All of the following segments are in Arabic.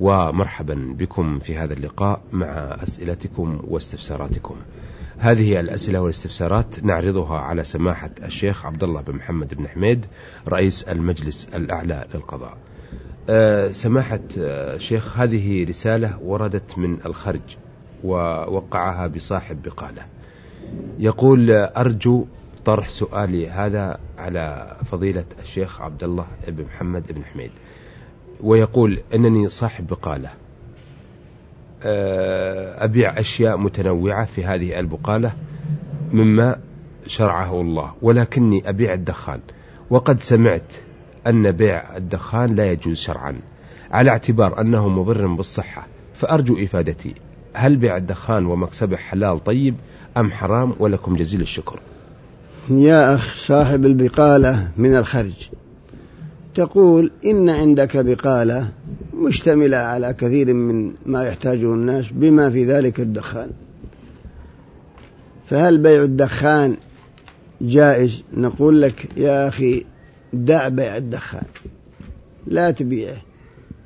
ومرحبا بكم في هذا اللقاء مع أسئلتكم واستفساراتكم. هذه الأسئلة والاستفسارات نعرضها على سماحة الشيخ عبد الله بن محمد بن حميد رئيس المجلس الأعلى للقضاء. أه سماحة الشيخ هذه رسالة وردت من الخرج ووقعها بصاحب بقالة. يقول أرجو طرح سؤالي هذا على فضيلة الشيخ عبد الله بن محمد بن حميد. ويقول أنني صاحب بقالة. أبيع أشياء متنوعة في هذه البقالة مما شرعه الله ولكني أبيع الدخان. وقد سمعت أن بيع الدخان لا يجوز شرعا على اعتبار أنه مضر بالصحة. فأرجو إفادتي. هل بيع الدخان ومكسبه حلال طيب أم حرام؟ ولكم جزيل الشكر. يا أخ صاحب البقالة من الخرج تقول إن عندك بقالة مشتملة على كثير من ما يحتاجه الناس بما في ذلك الدخان. فهل بيع الدخان جائز؟ نقول لك يا أخي دع بيع الدخان. لا تبيعه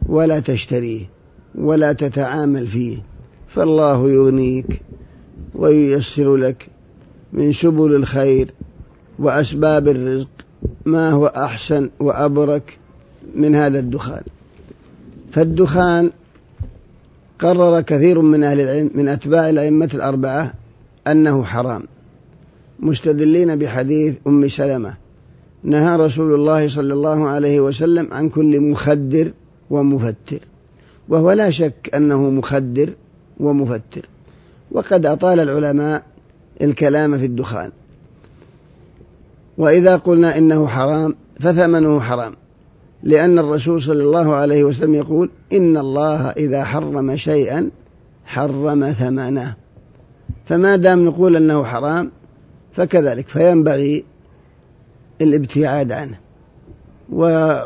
ولا تشتريه ولا تتعامل فيه. فالله يغنيك وييسر لك من سبل الخير وأسباب الرزق. ما هو أحسن وأبرك من هذا الدخان. فالدخان قرر كثير من أهل العلم من أتباع الأئمة الأربعة أنه حرام. مستدلين بحديث أم سلمة. نهى رسول الله صلى الله عليه وسلم عن كل مخدر ومفتر. وهو لا شك أنه مخدر ومفتر. وقد أطال العلماء الكلام في الدخان. وإذا قلنا إنه حرام فثمنه حرام. لأن الرسول صلى الله عليه وسلم يقول إن الله إذا حرم شيئا حرم ثمنه. فما دام نقول أنه حرام فكذلك فينبغي الابتعاد عنه.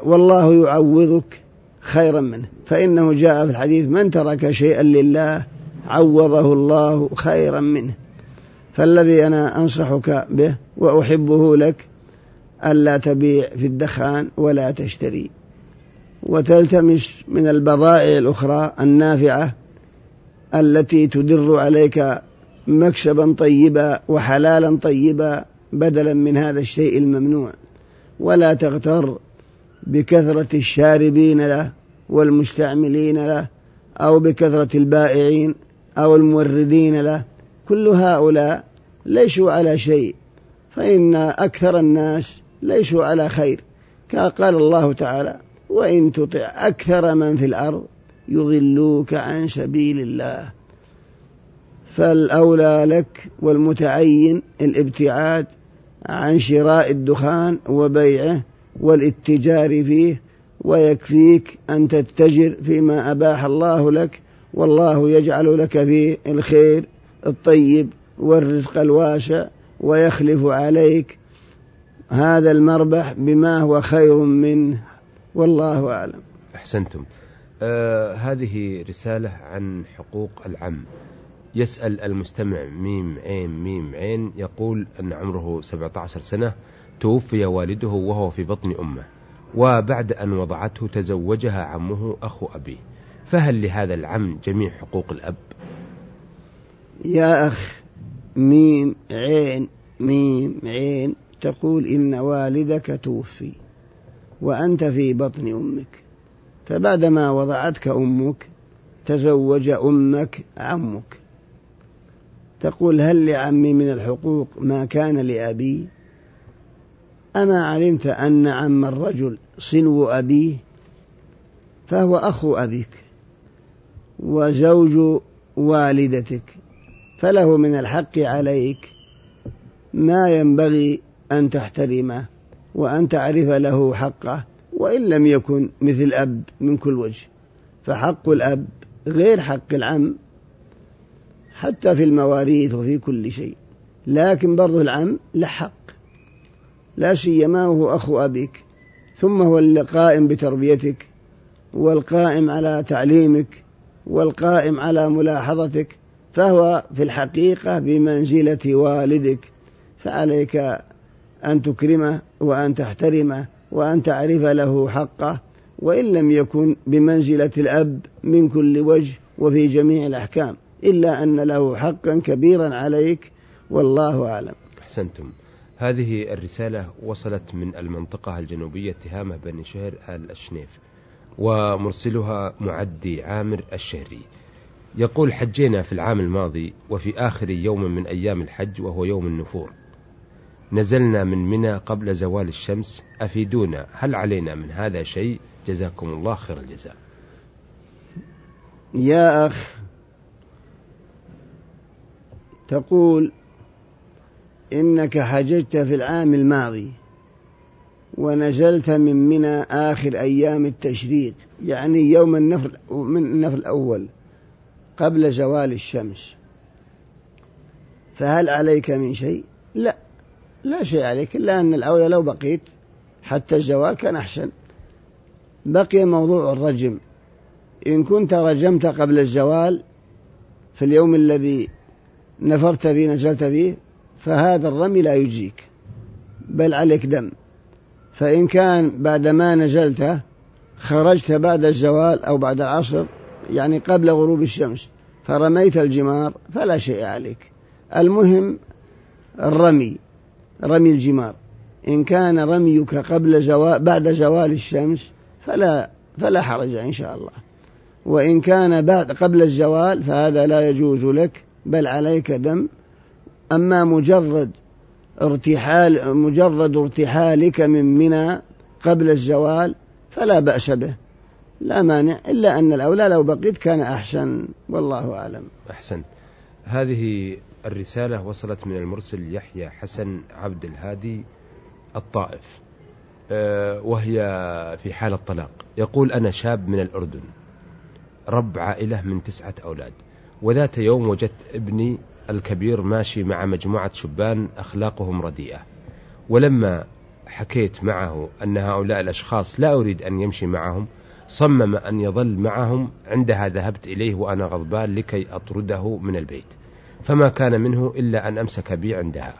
والله يعوضك خيرا منه. فإنه جاء في الحديث من ترك شيئا لله عوضه الله خيرا منه. فالذي أنا أنصحك به وأحبه لك ألا تبيع في الدخان ولا تشتري. وتلتمس من البضائع الأخرى النافعة التي تدر عليك مكسبا طيبا وحلالا طيبا بدلا من هذا الشيء الممنوع. ولا تغتر بكثرة الشاربين له والمستعملين له أو بكثرة البائعين أو الموردين له كل هؤلاء ليسوا على شيء فإن أكثر الناس ليسوا على خير. كما قال الله تعالى وإن تطع أكثر من في الأرض يضلوك عن سبيل الله. فالأولى لك والمتعين الابتعاد عن شراء الدخان وبيعه والاتجار فيه ويكفيك أن تتجر فيما أباح الله لك والله يجعل لك فيه الخير. الطيب والرزق الواسع ويخلف عليك هذا المربح بما هو خير منه. والله أعلم. أحسنتم. آه هذه رسالة عن حقوق العم. يسأل المستمع ميم عين ميم عين يقول أن عمره 17 سنة توفي والده وهو في بطن أمه وبعد أن وضعته تزوجها عمه أخو أبيه. فهل لهذا العم جميع حقوق الأب؟ يا أخ ميم عين ميم عين تقول إن والدك توفي وأنت في بطن أمك. فبعدما وضعتك أمك تزوج أمك عمك. تقول هل لعمي من الحقوق ما كان لأبي؟ أما علمت أن عم الرجل صنو أبيه فهو أخو أبيك وزوج والدتك. فله من الحق عليك ما ينبغي أن تحترمه وأن تعرف له حقه وإن لم يكن مثل أب من كل وجه. فحق الأب غير حق العم حتى في المواريث وفي كل شيء. لكن برضو العم له حق. لا سيما وهو أخو أبيك. ثم هو القائم بتربيتك والقائم على تعليمك والقائم على ملاحظتك فهو في الحقيقة بمنزلة والدك فعليك أن تكرمه وأن تحترمه وأن تعرف له حقه وإن لم يكن بمنزلة الأب من كل وجه وفي جميع الأحكام إلا أن له حقا كبيرا عليك والله أعلم. أحسنتم. هذه الرسالة وصلت من المنطقة الجنوبية تهامة بني شهر آل الشنيف ومرسلها معدي عامر الشهري. يقول حجينا في العام الماضي وفي آخر يوم من أيام الحج وهو يوم النفور. نزلنا من منى قبل زوال الشمس. أفيدونا هل علينا من هذا شيء؟ جزاكم الله خير الجزاء. يا أخ تقول إنك حججت في العام الماضي ونزلت من منى آخر أيام التشريق يعني يوم النفر من النفر الأول. قبل زوال الشمس. فهل عليك من شيء؟ لا. لا شيء عليك إلا أن الأولى لو بقيت حتى الزوال كان أحسن. بقي موضوع الرجم. إن كنت رجمت قبل الزوال في اليوم الذي نفرت فيه نزلت فيه فهذا الرمي لا يجزيك بل عليك دم. فإن كان بعد ما نزلت خرجت بعد الزوال أو بعد العصر يعني قبل غروب الشمس فرميت الجمار فلا شيء عليك. المهم الرمي رمي الجمار. إن كان رميك قبل زوال بعد زوال الشمس فلا فلا حرج إن شاء الله. وإن كان بعد قبل الزوال فهذا لا يجوز لك بل عليك دم. أما مجرد ارتحال مجرد ارتحالك من منى قبل الزوال فلا بأس به. لا مانع إلا أن الأولى لو بقيت كان أحسن والله أعلم. أحسن. هذه الرسالة وصلت من المرسل يحيى حسن عبد الهادي الطائف آه، وهي في حال الطلاق. يقول أنا شاب من الأردن رب عائلة من تسعة أولاد. وذات يوم وجدت ابني الكبير ماشي مع مجموعة شبان أخلاقهم رديئة. ولما حكيت معه أن هؤلاء الأشخاص لا أريد أن يمشي معهم صمم أن يظل معهم عندها ذهبت إليه وأنا غضبان لكي أطرده من البيت. فما كان منه إلا أن أمسك بي عندها.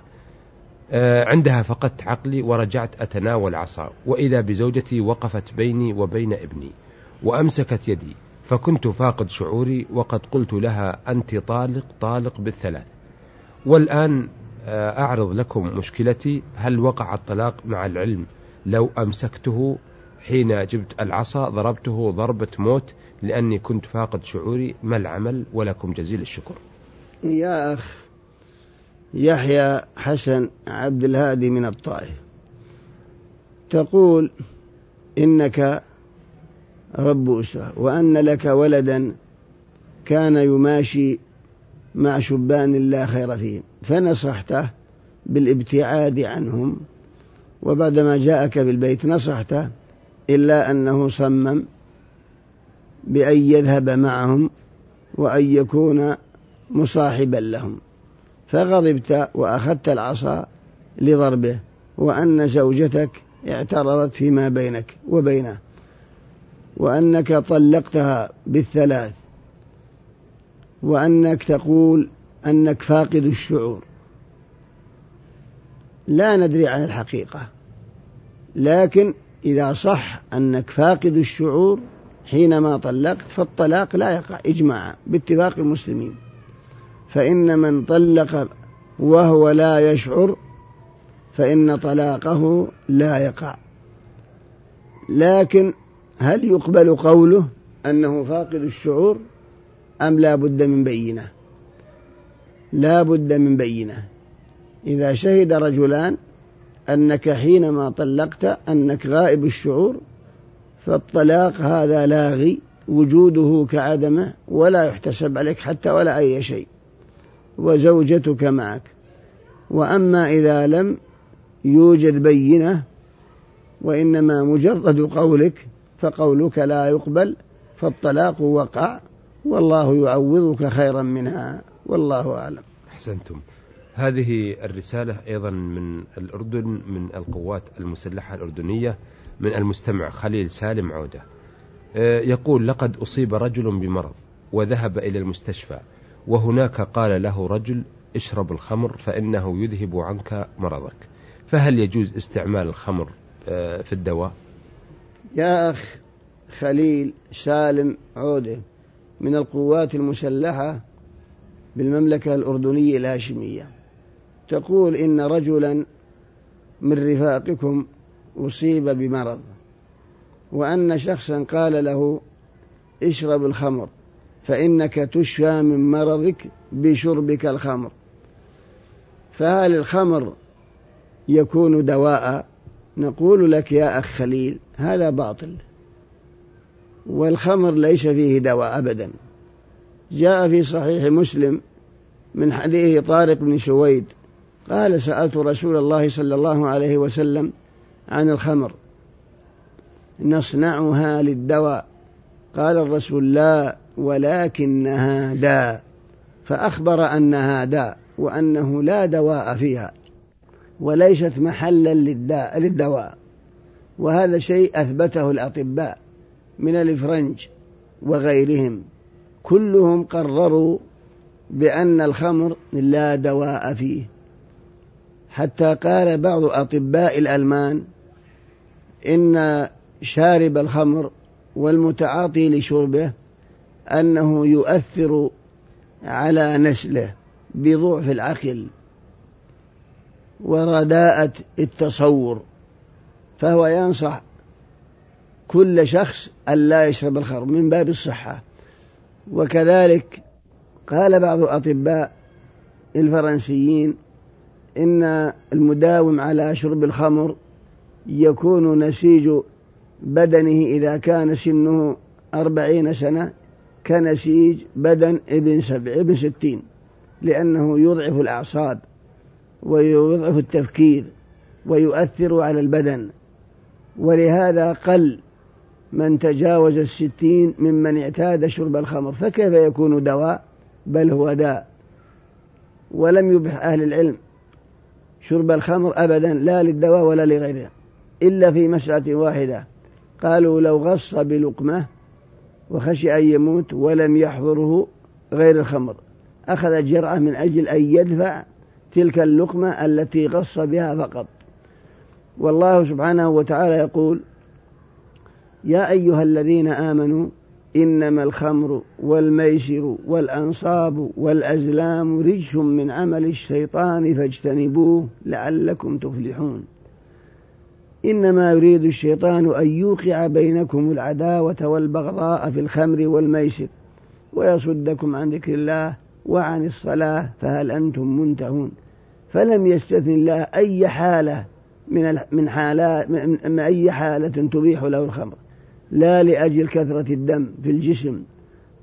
آه، عندها فقدت عقلي ورجعت أتناول عصا. وإذا بزوجتي وقفت بيني وبين ابني. وأمسكت يدي. فكنت فاقد شعوري وقد قلت لها أنت طالق طالق بالثلاث. والآن آه، أعرض لكم مشكلتي. هل وقع الطلاق مع العلم لو أمسكته؟ حين جبت العصا ضربته ضربة موت لأني كنت فاقد شعوري. ما العمل؟ ولكم جزيل الشكر. يا أخ يحيى حسن عبد الهادي من الطائف تقول إنك رب أسرة وأن لك ولدا كان يماشي مع شبان لا خير فيهم فنصحته بالابتعاد عنهم وبعدما جاءك بالبيت نصحته إلا أنه صمم بأن يذهب معهم وأن يكون مصاحبا لهم. فغضبت وأخذت العصا لضربه وأن زوجتك اعترضت فيما بينك وبينه وأنك طلقتها بالثلاث وأنك تقول أنك فاقد الشعور. لا ندري عن الحقيقة لكن إذا صح أنك فاقد الشعور حينما طلقت فالطلاق لا يقع إجماعا باتفاق المسلمين. فإن من طلق وهو لا يشعر فإن طلاقه لا يقع. لكن هل يقبل قوله أنه فاقد الشعور؟ أم لا بد من بينة؟ لا بد من بينة. إذا شهد رجلان أنك حينما طلقت أنك غائب الشعور فالطلاق هذا لاغي وجوده كعدمه ولا يحتسب عليك حتى ولا أي شيء وزوجتك معك. وأما إذا لم يوجد بينة وإنما مجرد قولك فقولك لا يقبل فالطلاق وقع والله يعوضك خيرا منها والله أعلم. أحسنتم. هذه الرسالة أيضا من الأردن من القوات المسلحة الأردنية من المستمع خليل سالم عودة. آه، يقول لقد أصيب رجل بمرض وذهب إلى المستشفى وهناك قال له رجل اشرب الخمر فإنه يذهب عنك مرضك. فهل يجوز استعمال الخمر آه، في الدواء؟ يا أخ خليل سالم عودة من القوات المسلحة بالمملكة الأردنية الهاشمية. تقول إن رجلا من رفاقكم أصيب بمرض وأن شخصا قال له اشرب الخمر فإنك تشفى من مرضك بشربك الخمر. فهل الخمر يكون دواء؟ نقول لك يا أخ خليل هذا باطل. والخمر ليس فيه دواء أبدا. جاء في صحيح مسلم من حديث طارق بن سويد قال سألت رسول الله صلى الله عليه وسلم عن الخمر نصنعها للدواء. قال الرسول لا ولكنها داء. فأخبر أنها داء وأنه لا دواء فيها وليست محلا للداء للدواء. وهذا شيء أثبته الأطباء من الإفرنج وغيرهم. كلهم قرروا بأن الخمر لا دواء فيه. حتى قال بعض أطباء الألمان إن شارب الخمر والمتعاطي لشربه أنه يؤثر على نسله بضعف العقل ورداءة التصور فهو ينصح كل شخص أن لا يشرب الخمر من باب الصحة. وكذلك قال بعض الأطباء الفرنسيين إن المداوم على شرب الخمر يكون نسيج بدنه إذا كان سنه أربعين سنة كنسيج بدن ابن سبع ابن ستين لأنه يضعف الأعصاب ويضعف التفكير ويؤثر على البدن. ولهذا قل من تجاوز الستين ممن اعتاد شرب الخمر فكيف يكون دواء؟ بل هو داء. ولم يبح أهل العلم شرب الخمر أبدا لا للدواء ولا لغيره إلا في مسألة واحدة. قالوا لو غص بلقمة وخشي أن يموت ولم يحضره غير الخمر. أخذ جرعة من أجل أن يدفع تلك اللقمة التي غص بها فقط. والله سبحانه وتعالى يقول يا أيها الذين آمنوا إنما الخمر والميسر والأنصاب والأزلام رجس من عمل الشيطان فاجتنبوه لعلكم تفلحون. إنما يريد الشيطان أن يوقع بينكم العداوة والبغضاء في الخمر والميسر ويصدكم عن ذكر الله وعن الصلاة فهل أنتم منتهون؟ فلم يستثن الله أي حالة من من حالات من أي حالة تبيح له الخمر. لا لأجل كثرة الدم في الجسم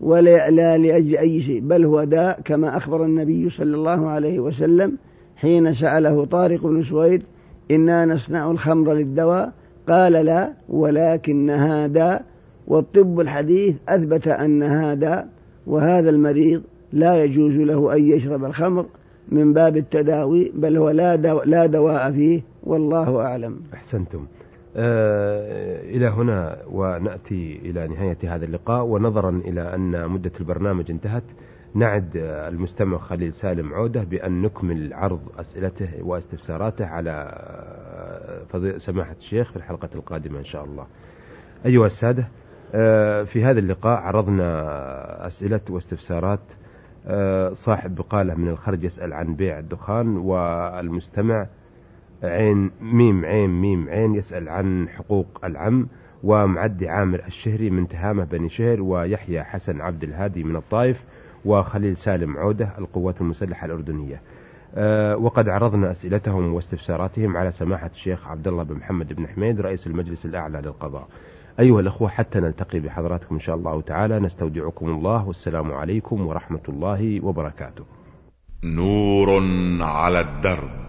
ولا لا لأجل أي شيء بل هو داء كما أخبر النبي صلى الله عليه وسلم حين سأله طارق بن سويد إنا نصنع الخمر للدواء؟ قال لا ولكنها داء. والطب الحديث أثبت أنها داء وهذا المريض لا يجوز له أن يشرب الخمر من باب التداوي بل هو لا, دو لا دواء فيه والله أعلم. أحسنتم. إلى هنا ونأتي إلى نهاية هذا اللقاء. ونظرا إلى أن مدة البرنامج انتهت نعد المستمع خليل سالم عودة بأن نكمل عرض أسئلته واستفساراته على سماحة الشيخ في الحلقة القادمة إن شاء الله. أيها السادة آه، في هذا اللقاء عرضنا أسئلة واستفسارات آه، صاحب بقالة من الخرج يسأل عن بيع الدخان والمستمع عين ميم عين ميم عين يسأل عن حقوق العم ومعدي عامر الشهري من تهامة بني شهر ويحيى حسن عبد الهادي من الطائف وخليل سالم عودة القوات المسلحة الأردنية. أه وقد عرضنا أسئلتهم واستفساراتهم على سماحة الشيخ عبد الله بن محمد بن حميد رئيس المجلس الأعلى للقضاء. أيها الأخوة حتى نلتقي بحضراتكم إن شاء الله تعالى. نستودعكم الله. والسلام عليكم ورحمة الله وبركاته. نور على الدرب.